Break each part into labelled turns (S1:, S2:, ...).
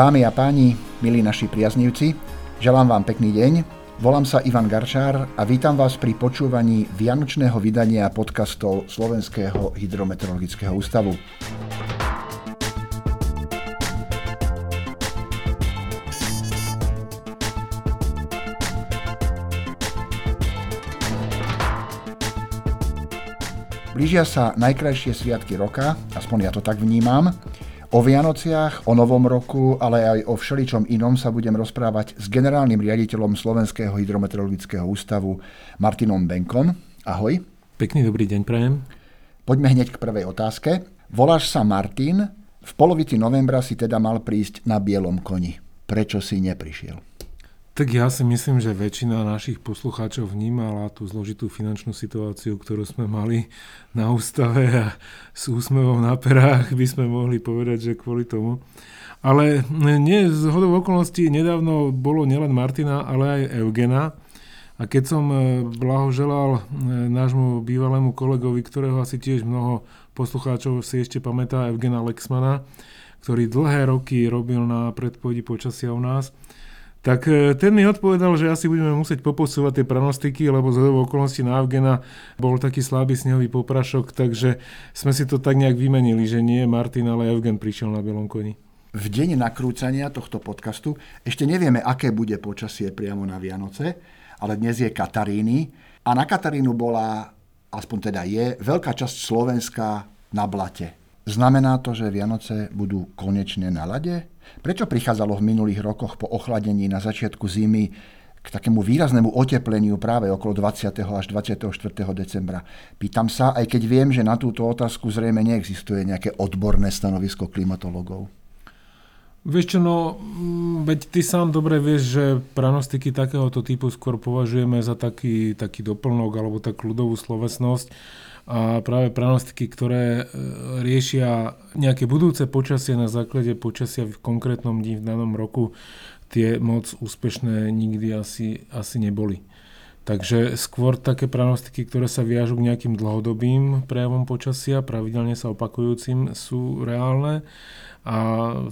S1: Dámy a páni, milí naši priaznivci, želám vám pekný deň. Volám sa Ivan Garčár a vítam vás pri počúvaní vianočného vydania podcastov Slovenského hydrometeorologického ústavu. Blížia sa najkrajšie sviatky roka, aspoň ja to tak vnímam. O Vianociach, o Novom roku, ale aj o všeličom inom sa budem rozprávať s generálnym riaditeľom Slovenského hydrometeorologického ústavu Martinom Benkom. Ahoj.
S2: Pekný dobrý deň, prajem.
S1: Poďme hneď k prvej otázke. Voláš sa Martin, v polovici novembra si teda mal prísť na bielom koni. Prečo si neprišiel?
S2: Tak ja si myslím, že väčšina našich poslucháčov vnímala tú zložitú finančnú situáciu, ktorú sme mali na ústave a s úsmevom na perách by sme mohli povedať, že kvôli tomu. Ale nie, z hodou okolností nedávno bolo nielen Martina, ale aj Eugena. A keď som e, blahoželal e, nášmu bývalému kolegovi, ktorého asi tiež mnoho poslucháčov si ešte pamätá, Eugena Lexmana, ktorý dlhé roky robil na predpovedi počasia u nás, tak e, ten mi odpovedal, že asi budeme musieť poposúvať tie pranostiky, lebo z okolností na Evgena bol taký slabý snehový poprašok, takže sme si to tak nejak vymenili, že nie Martin, ale Evgen prišiel na bielom koni.
S1: V deň nakrúcania tohto podcastu ešte nevieme, aké bude počasie priamo na Vianoce, ale dnes je Kataríny a na Katarínu bola, aspoň teda je, veľká časť Slovenska na blate. Znamená to, že Vianoce budú konečne na lade? Prečo prichádzalo v minulých rokoch po ochladení na začiatku zimy k takému výraznému otepleniu práve okolo 20. až 24. decembra? Pýtam sa, aj keď viem, že na túto otázku zrejme neexistuje nejaké odborné stanovisko klimatologov.
S2: Vieš čo, no, mm, veď ty sám dobre vieš, že pranostiky takéhoto typu skôr považujeme za taký, taký doplnok alebo takú ľudovú slovesnosť a práve pranostiky, ktoré e, riešia nejaké budúce počasie na základe počasia v konkrétnom dni v danom roku, tie moc úspešné nikdy asi, asi neboli. Takže skôr také pranostiky, ktoré sa viažú k nejakým dlhodobým prejavom počasia, pravidelne sa opakujúcim, sú reálne. A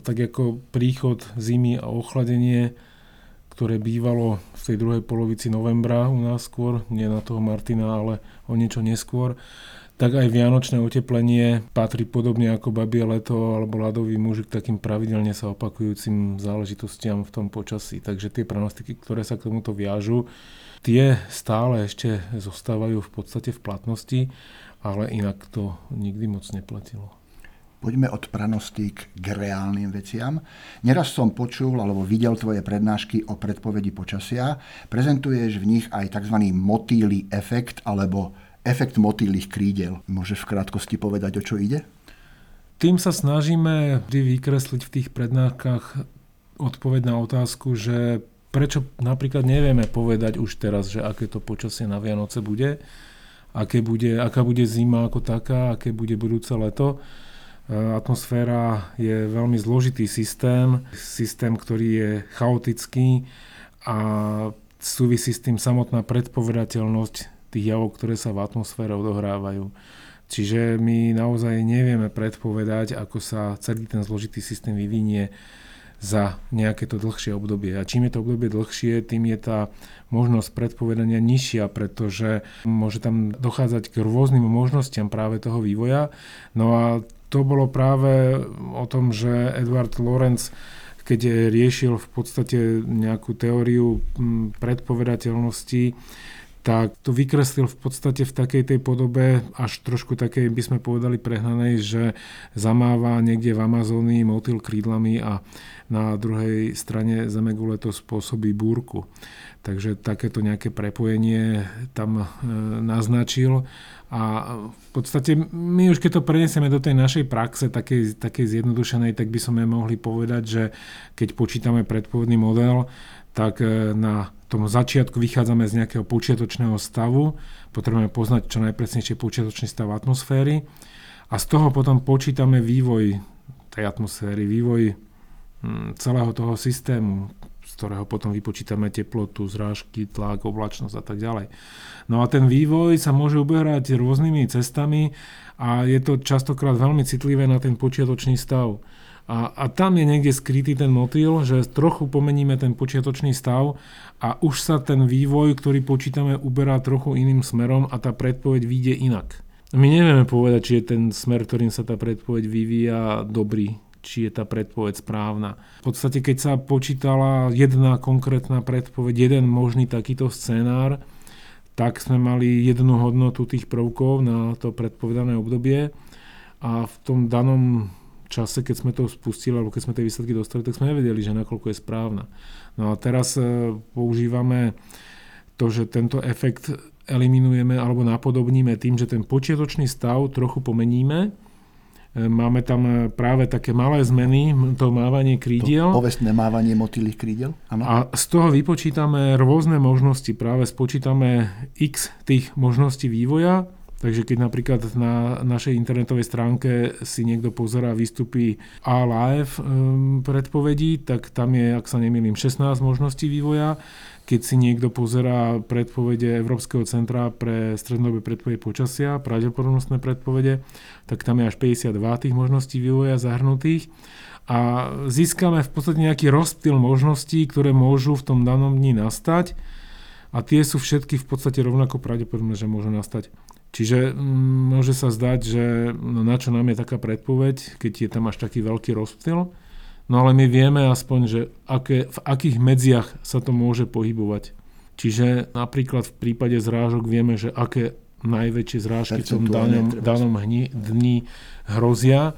S2: tak ako príchod zimy a ochladenie ktoré bývalo v tej druhej polovici novembra u nás skôr, nie na toho Martina, ale o niečo neskôr, tak aj vianočné oteplenie patrí podobne ako babie leto alebo ľadový muž k takým pravidelne sa opakujúcim záležitostiam v tom počasí. Takže tie pranostiky, ktoré sa k tomuto viažu, tie stále ešte zostávajú v podstate v platnosti, ale inak to nikdy moc neplatilo.
S1: Poďme od pranostík k reálnym veciam. Neraz som počul alebo videl tvoje prednášky o predpovedi počasia. Prezentuješ v nich aj tzv. motýly efekt alebo efekt motýlých krídel. Môžeš v krátkosti povedať, o čo ide?
S2: Tým sa snažíme vždy vykresliť v tých prednáškach odpoveď na otázku, že prečo napríklad nevieme povedať už teraz, že aké to počasie na Vianoce bude, aké bude, aká bude zima ako taká, aké bude budúce leto atmosféra je veľmi zložitý systém, systém, ktorý je chaotický a súvisí s tým samotná predpovedateľnosť tých javov, ktoré sa v atmosfére odohrávajú. Čiže my naozaj nevieme predpovedať, ako sa celý ten zložitý systém vyvinie za nejaké to dlhšie obdobie. A čím je to obdobie dlhšie, tým je tá možnosť predpovedania nižšia, pretože môže tam dochádzať k rôznym možnostiam práve toho vývoja. No a to bolo práve o tom, že Edward Lorenz keď riešil v podstate nejakú teóriu predpovedateľnosti, tak to vykreslil v podstate v takej tej podobe, až trošku takej by sme povedali prehnanej, že zamáva niekde v Amazónii motýl krídlami a na druhej strane Zemegule to spôsobí búrku. Takže takéto nejaké prepojenie tam e, naznačil a v podstate my už keď to prenesieme do tej našej praxe, takej, takej zjednodušenej, tak by sme mohli povedať, že keď počítame predpovedný model, tak e, na tom začiatku vychádzame z nejakého počiatočného stavu, potrebujeme poznať čo najpresnejšie počiatočný stav atmosféry a z toho potom počítame vývoj tej atmosféry, vývoj hm, celého toho systému, z ktorého potom vypočítame teplotu, zrážky, tlak, oblačnosť a tak ďalej. No a ten vývoj sa môže uberať rôznymi cestami a je to častokrát veľmi citlivé na ten počiatočný stav. A, a tam je niekde skrytý ten motýl, že trochu pomeníme ten počiatočný stav a už sa ten vývoj, ktorý počítame, uberá trochu iným smerom a tá predpoveď vyjde inak. My nevieme povedať, či je ten smer, ktorým sa tá predpoveď vyvíja, dobrý, či je tá predpoveď správna. V podstate, keď sa počítala jedna konkrétna predpoveď, jeden možný takýto scenár, tak sme mali jednu hodnotu tých prvkov na to predpovedané obdobie a v tom danom čase, keď sme to spustili, alebo keď sme tie výsledky dostali, tak sme nevedeli, že nakoľko je správna. No a teraz e, používame to, že tento efekt eliminujeme alebo napodobníme tým, že ten počiatočný stav trochu pomeníme. E, máme tam e, práve také malé zmeny, to mávanie krídiel.
S1: To povestné mávanie motýlých krídiel.
S2: Ano. A z toho vypočítame rôzne možnosti. Práve spočítame x tých možností vývoja. Takže keď napríklad na našej internetovej stránke si niekto pozerá výstupy A live um, predpovedí, tak tam je, ak sa nemýlim, 16 možností vývoja. Keď si niekto pozerá predpovede Európskeho centra pre strednodobé predpovede počasia, pravdepodobnostné predpovede, tak tam je až 52 tých možností vývoja zahrnutých a získame v podstate nejaký rozptyl možností, ktoré môžu v tom danom dni nastať a tie sú všetky v podstate rovnako pravdepodobné, že môžu nastať. Čiže m, môže sa zdať, že no na čo nám je taká predpoveď, keď je tam až taký veľký rozptyl, No ale my vieme aspoň, že aké, v akých medziach sa to môže pohybovať. Čiže napríklad v prípade zrážok vieme, že aké najväčšie zrážky v tom danom, danom hni, dni hrozia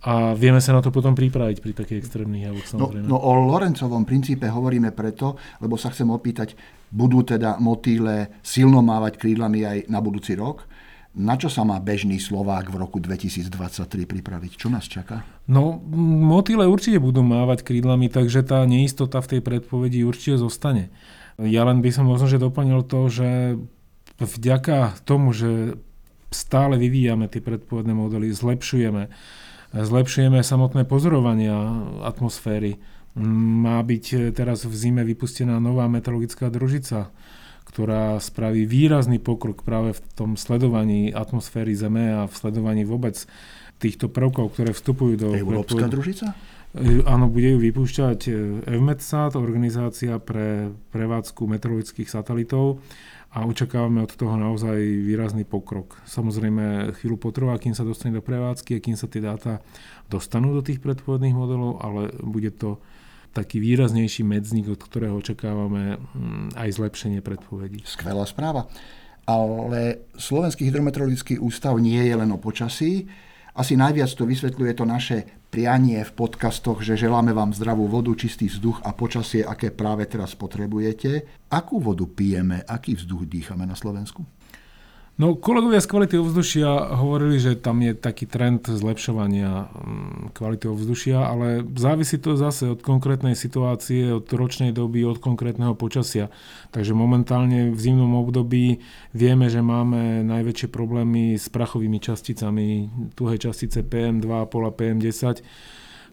S2: a vieme sa na to potom pripraviť pri takých extrémnych javoch
S1: no, samozrejme. No, no o Lorencovom princípe hovoríme preto, lebo sa chcem opýtať, budú teda motýle silno mávať krídlami aj na budúci rok? Na čo sa má bežný Slovák v roku 2023 pripraviť? Čo nás čaká?
S2: No, motýle určite budú mávať krídlami, takže tá neistota v tej predpovedi určite zostane. Ja len by som možno, že doplnil to, že vďaka tomu, že stále vyvíjame tie predpovedné modely, zlepšujeme, zlepšujeme samotné pozorovania atmosféry. Má byť teraz v zime vypustená nová meteorologická družica, ktorá spraví výrazný pokrok práve v tom sledovaní atmosféry Zeme a v sledovaní vôbec týchto prvkov, ktoré vstupujú do...
S1: Európska družica?
S2: E, áno, bude ju vypúšťať EVMETSAT, organizácia pre prevádzku meteorologických satelitov a očakávame od toho naozaj výrazný pokrok. Samozrejme, chvíľu potrvá, kým sa dostane do prevádzky a kým sa tie dáta dostanú do tých predpovedných modelov, ale bude to taký výraznejší medzník, od ktorého očakávame mm, aj zlepšenie predpovedí.
S1: Skvelá správa. Ale Slovenský hydrometeorologický ústav nie je len o počasí. Asi najviac to vysvetľuje to naše prianie v podcastoch, že želáme vám zdravú vodu, čistý vzduch a počasie, aké práve teraz potrebujete. Akú vodu pijeme, aký vzduch dýchame na Slovensku?
S2: No kolegovia z kvality ovzdušia hovorili, že tam je taký trend zlepšovania mm, kvality ovzdušia, ale závisí to zase od konkrétnej situácie, od ročnej doby, od konkrétneho počasia. Takže momentálne v zimnom období vieme, že máme najväčšie problémy s prachovými časticami, tuhé častice PM2 a PM10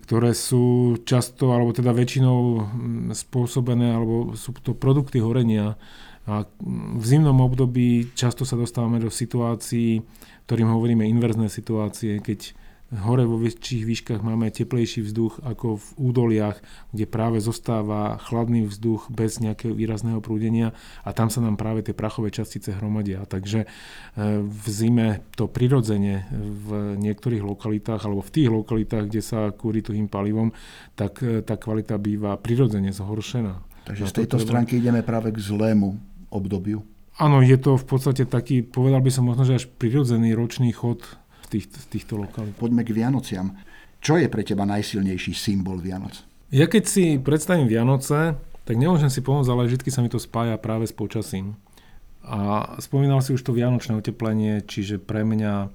S2: ktoré sú často, alebo teda väčšinou mm, spôsobené, alebo sú to produkty horenia. A v zimnom období často sa dostávame do situácií, ktorým hovoríme inverzné situácie, keď hore vo väčších výškach máme teplejší vzduch ako v údoliach, kde práve zostáva chladný vzduch bez nejakého výrazného prúdenia a tam sa nám práve tie prachové častice hromadia. Takže e, v zime to prirodzene v niektorých lokalitách alebo v tých lokalitách, kde sa kúri tuhým palivom, tak e, tá kvalita býva prirodzene zhoršená.
S1: Takže z tejto stránky ideme práve k zlému obdobiu?
S2: Áno, je to v podstate taký, povedal by som možno, že až prirodzený ročný chod v, tých, v týchto lokalitách.
S1: Poďme k Vianociam. Čo je pre teba najsilnejší symbol Vianoc?
S2: Ja keď si predstavím Vianoce, tak nemôžem si pomôcť, ale vždy sa mi to spája práve s počasím. A spomínal si už to vianočné oteplenie, čiže pre mňa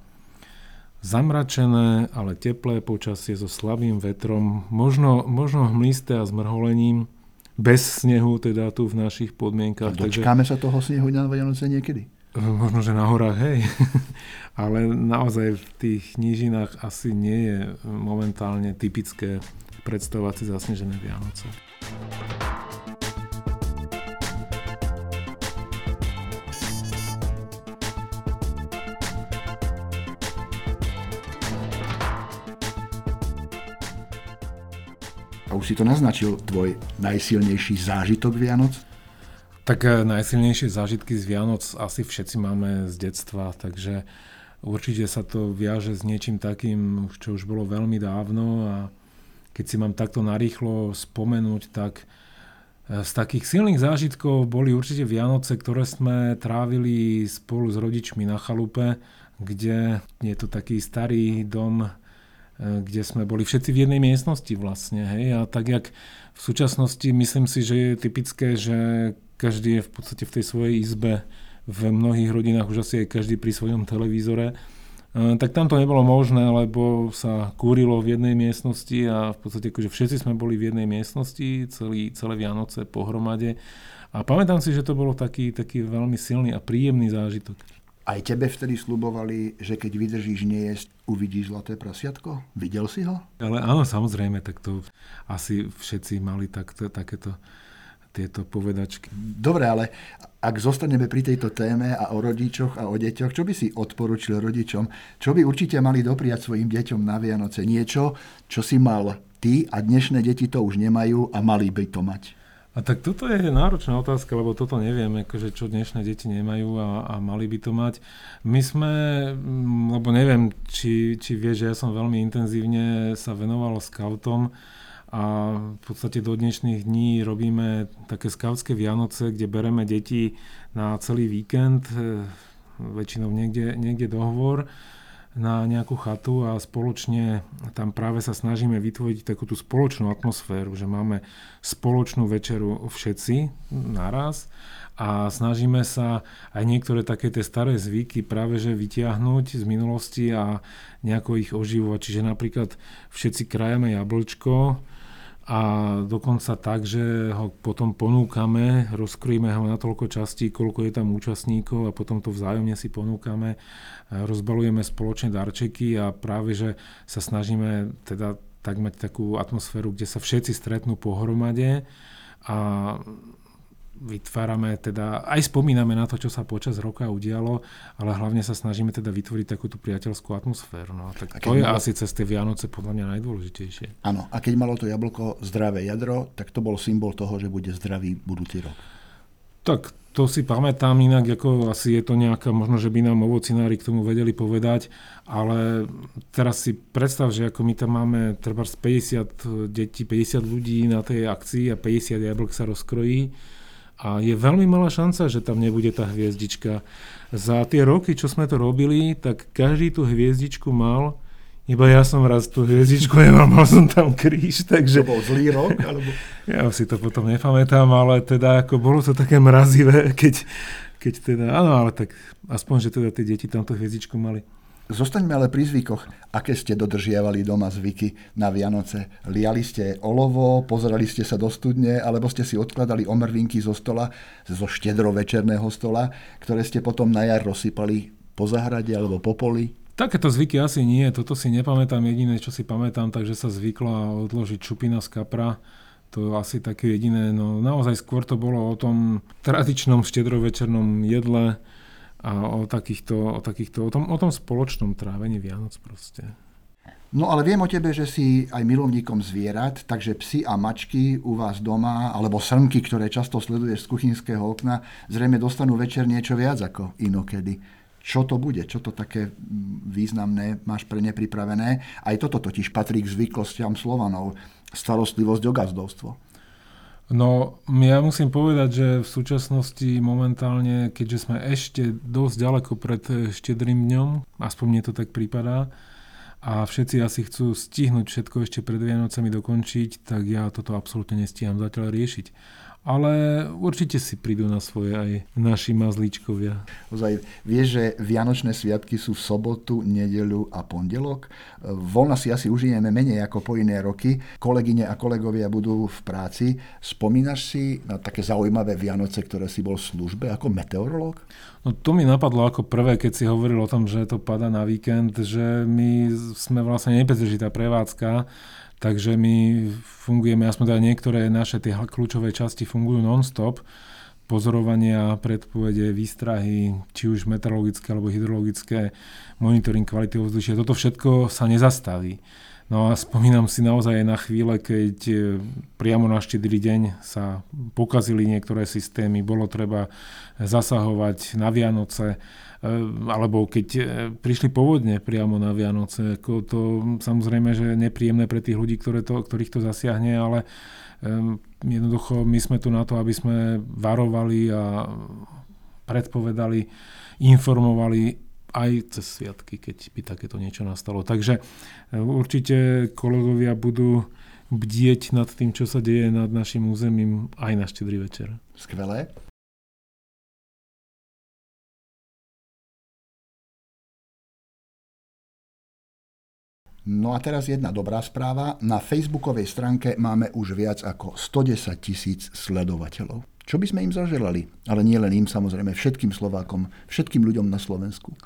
S2: zamračené, ale teplé počasie so slabým vetrom, možno, možno hmlisté a zmrholením, bez snehu, teda tu v našich podmienkach.
S1: A dočkáme takže, sa toho snehu na Vianoce niekedy?
S2: Možno, že na horách, hej. Ale naozaj v tých nížinách asi nie je momentálne typické predstavovať si zasnežené Vianoce.
S1: A už si to naznačil, tvoj najsilnejší zážitok Vianoc?
S2: Tak eh, najsilnejšie zážitky z Vianoc asi všetci máme z detstva, takže určite sa to viaže s niečím takým, čo už bolo veľmi dávno a keď si mám takto narýchlo spomenúť, tak eh, z takých silných zážitkov boli určite Vianoce, ktoré sme trávili spolu s rodičmi na chalupe, kde je to taký starý dom, eh, kde sme boli všetci v jednej miestnosti vlastne. Hej? A tak jak v súčasnosti myslím si, že je typické, že každý je v podstate v tej svojej izbe, v mnohých rodinách už asi aj každý pri svojom televízore, e, tak tam to nebolo možné, lebo sa kúrilo v jednej miestnosti a v podstate akože všetci sme boli v jednej miestnosti, celý, celé Vianoce pohromade. A pamätám si, že to bolo taký, taký veľmi silný a príjemný zážitok.
S1: Aj tebe vtedy slubovali, že keď vydržíš nejesť, uvidíš zlaté prasiatko? Videl si ho?
S2: Ale áno, samozrejme, tak to asi všetci mali takto, takéto tieto povedačky.
S1: Dobre, ale ak zostaneme pri tejto téme a o rodičoch a o deťoch, čo by si odporučil rodičom? Čo by určite mali dopriať svojim deťom na Vianoce? Niečo, čo si mal ty a dnešné deti to už nemajú a mali by to mať.
S2: A tak toto je náročná otázka, lebo toto neviem, akože čo dnešné deti nemajú a, a mali by to mať. My sme, mm, lebo neviem, či, či vieš, že ja som veľmi intenzívne sa venoval scoutom, a v podstate do dnešných dní robíme také skautské Vianoce, kde bereme deti na celý víkend, e, väčšinou niekde, niekde dohovor na nejakú chatu a spoločne tam práve sa snažíme vytvoriť takú tú spoločnú atmosféru, že máme spoločnú večeru všetci naraz a snažíme sa aj niektoré také tie staré zvyky práve že vytiahnuť z minulosti a nejako ich oživovať. Čiže napríklad všetci krajame jablčko, a dokonca tak, že ho potom ponúkame, rozkrýme ho na toľko častí, koľko je tam účastníkov a potom to vzájomne si ponúkame, rozbalujeme spoločne darčeky a práve, že sa snažíme teda tak mať takú atmosféru, kde sa všetci stretnú pohromade a vytvárame teda, aj spomíname na to, čo sa počas roka udialo, ale hlavne sa snažíme teda vytvoriť takúto priateľskú atmosféru. No, tak to je malo... asi cez tie Vianoce podľa mňa najdôležitejšie.
S1: Áno, a keď malo to jablko zdravé jadro, tak to bol symbol toho, že bude zdravý budúci rok.
S2: Tak to si pamätám inak, ako asi je to nejaká, možno, že by nám ovocinári k tomu vedeli povedať, ale teraz si predstav, že ako my tam máme treba 50 detí, 50 ľudí na tej akcii a 50 jablk sa rozkrojí, a je veľmi malá šanca, že tam nebude tá hviezdička. Za tie roky, čo sme to robili, tak každý tú hviezdičku mal, iba ja som raz tú hviezdičku nemal, mal som tam kríž, takže...
S1: To bol zlý rok? Alebo...
S2: Ja si to potom nepamätám, ale teda ako bolo to také mrazivé, keď, keď teda, áno, ale tak aspoň, že teda tie deti tam tú hviezdičku mali.
S1: Zostaňme ale pri zvykoch. Aké ste dodržiavali doma zvyky na Vianoce? Liali ste olovo, pozerali ste sa do studne, alebo ste si odkladali omrvinky zo stola, zo štedrovečerného stola, ktoré ste potom na jar rozsypali po zahrade alebo po poli?
S2: Takéto zvyky asi nie, toto si nepamätám. Jediné, čo si pamätám, takže sa zvykla odložiť čupina z kapra. To asi také jediné, no naozaj skôr to bolo o tom tradičnom štedrovečernom jedle, a o takýchto, o, takýchto, o, tom, o tom spoločnom trávení Vianoc proste.
S1: No ale viem o tebe, že si aj milovníkom zvierat, takže psi a mačky u vás doma, alebo srnky, ktoré často sleduješ z kuchynského okna, zrejme dostanú večer niečo viac ako inokedy. Čo to bude? Čo to také významné máš pre ne pripravené? Aj toto totiž patrí k zvyklostiam Slovanov. Starostlivosť o gazdovstvo.
S2: No, ja musím povedať, že v súčasnosti momentálne, keďže sme ešte dosť ďaleko pred štedrým dňom, aspoň mne to tak prípadá, a všetci asi chcú stihnúť všetko ešte pred Vianocami dokončiť, tak ja toto absolútne nestíham zatiaľ riešiť ale určite si prídu na svoje aj naši mazlíčkovia.
S1: Ozaj, vieš, že Vianočné sviatky sú v sobotu, nedelu a pondelok. Voľna si asi užijeme menej ako po iné roky. Kolegyne a kolegovia budú v práci. Spomínaš si na také zaujímavé Vianoce, ktoré si bol v službe ako meteorológ?
S2: No to mi napadlo ako prvé, keď si hovoril o tom, že to pada na víkend, že my sme vlastne nepretržitá prevádzka, Takže my fungujeme, aspoň teda niektoré naše tie kľúčové časti fungujú non-stop. Pozorovania, predpovede, výstrahy, či už meteorologické alebo hydrologické, monitoring kvality ovzdušia, toto všetko sa nezastaví. No a spomínam si naozaj aj na chvíle, keď e, priamo na štedrý deň sa pokazili niektoré systémy, bolo treba zasahovať na Vianoce, e, alebo keď e, prišli povodne priamo na Vianoce. Ako to samozrejme, že je nepríjemné pre tých ľudí, ktoré to, ktorých to zasiahne, ale jednoducho my sme tu na to, aby sme varovali a predpovedali, informovali aj cez sviatky, keď by takéto niečo nastalo. Takže e, určite kolegovia budú bdieť nad tým, čo sa deje nad našim územím aj na štedrý večer.
S1: Skvelé. No a teraz jedna dobrá správa. Na facebookovej stránke máme už viac ako 110 tisíc sledovateľov. Čo by sme im zaželali? Ale nie len im, samozrejme, všetkým Slovákom, všetkým ľuďom na Slovensku.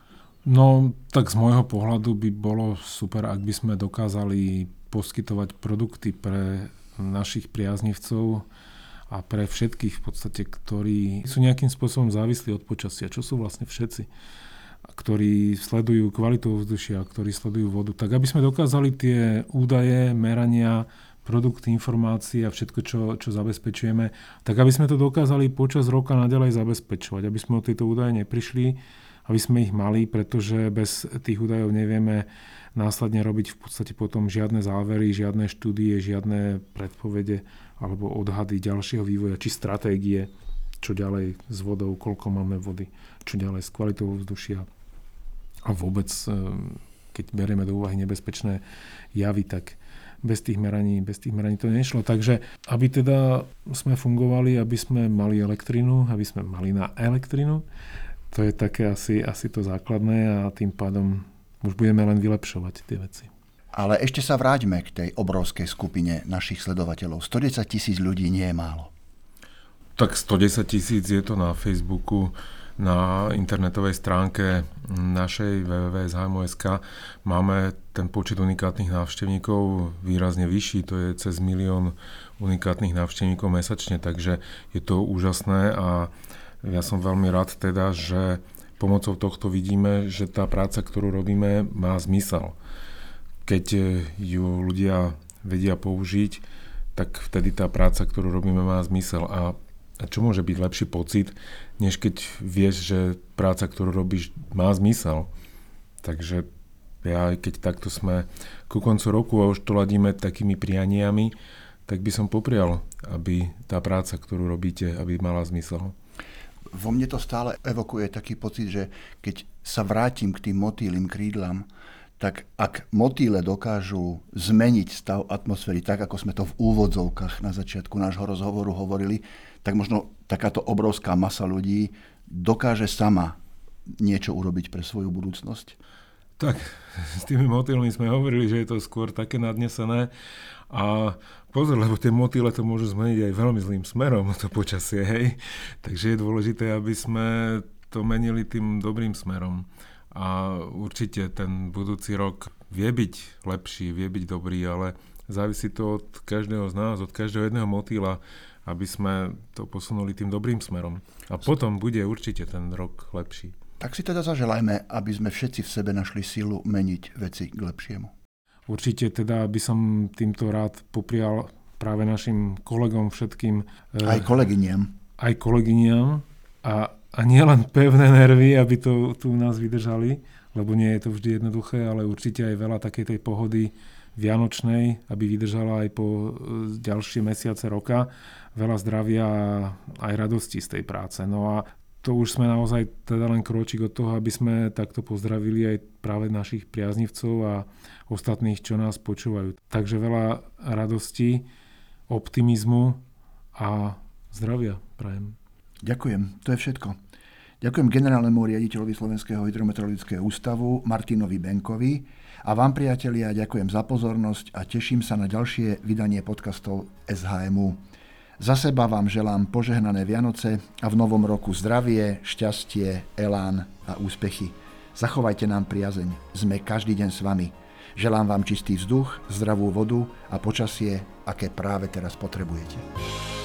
S2: No, tak z môjho pohľadu by bolo super, ak by sme dokázali poskytovať produkty pre našich priaznivcov a pre všetkých v podstate, ktorí sú nejakým spôsobom závislí od počasia, čo sú vlastne všetci, ktorí sledujú kvalitu ovzdušia, ktorí sledujú vodu, tak aby sme dokázali tie údaje, merania, produkty, informácií a všetko, čo, čo zabezpečujeme, tak aby sme to dokázali počas roka nadalej zabezpečovať, aby sme o tieto údaje neprišli aby sme ich mali, pretože bez tých údajov nevieme následne robiť v podstate potom žiadne závery, žiadne štúdie, žiadne predpovede alebo odhady ďalšieho vývoja, či stratégie, čo ďalej s vodou, koľko máme vody, čo ďalej s kvalitou vzdušia a vôbec, eh, keď berieme do úvahy nebezpečné javy, tak bez tých meraní, bez tých meraní to nešlo. Takže aby teda sme fungovali, aby sme mali elektrinu, aby sme mali na elektrinu, to je také asi, asi to základné a tým pádom už budeme len vylepšovať tie veci.
S1: Ale ešte sa vráťme k tej obrovskej skupine našich sledovateľov. 110 tisíc ľudí nie je málo.
S2: Tak 110 tisíc je to na Facebooku, na internetovej stránke našej www.zhmo.sk máme ten počet unikátnych návštevníkov výrazne vyšší, to je cez milión unikátnych návštevníkov mesačne, takže je to úžasné a ja som veľmi rád teda, že pomocou tohto vidíme, že tá práca, ktorú robíme, má zmysel. Keď ju ľudia vedia použiť, tak vtedy tá práca, ktorú robíme, má zmysel. A, a čo môže byť lepší pocit, než keď vieš, že práca, ktorú robíš, má zmysel. Takže ja, keď takto sme ku koncu roku a už to ladíme takými prianiami, tak by som poprial, aby tá práca, ktorú robíte, aby mala zmysel
S1: vo mne to stále evokuje taký pocit, že keď sa vrátim k tým motýlim krídlam, tak ak motýle dokážu zmeniť stav atmosféry tak, ako sme to v úvodzovkách na začiatku nášho rozhovoru hovorili, tak možno takáto obrovská masa ľudí dokáže sama niečo urobiť pre svoju budúcnosť.
S2: Tak, s tými motýlmi sme hovorili, že je to skôr také nadnesené a pozor, lebo tie motýle to môžu zmeniť aj veľmi zlým smerom, to počasie, hej. Takže je dôležité, aby sme to menili tým dobrým smerom. A určite ten budúci rok vie byť lepší, vie byť dobrý, ale závisí to od každého z nás, od každého jedného motýla, aby sme to posunuli tým dobrým smerom. A potom bude určite ten rok lepší.
S1: Tak si teda zaželajme, aby sme všetci v sebe našli sílu meniť veci k lepšiemu.
S2: Určite teda by som týmto rád poprial práve našim kolegom všetkým.
S1: Eh, aj kolegyniam.
S2: Aj kolegyniam. A, a nielen pevné nervy, aby to tu u nás vydržali, lebo nie je to vždy jednoduché, ale určite aj veľa takej tej pohody vianočnej, aby vydržala aj po eh, ďalšie mesiace roka. Veľa zdravia a aj radosti z tej práce. No a to už sme naozaj teda len kročík od toho, aby sme takto pozdravili aj práve našich priaznivcov a ostatných, čo nás počúvajú. Takže veľa radosti, optimizmu a zdravia prajem.
S1: Ďakujem, to je všetko. Ďakujem generálnemu riaditeľovi Slovenského hydrometeorologického ústavu Martinovi Benkovi a vám priatelia ďakujem za pozornosť a teším sa na ďalšie vydanie podcastov SHMU. Za seba vám želám požehnané Vianoce a v novom roku zdravie, šťastie, elán a úspechy. Zachovajte nám priazeň. Sme každý deň s vami. Želám vám čistý vzduch, zdravú vodu a počasie, aké práve teraz potrebujete.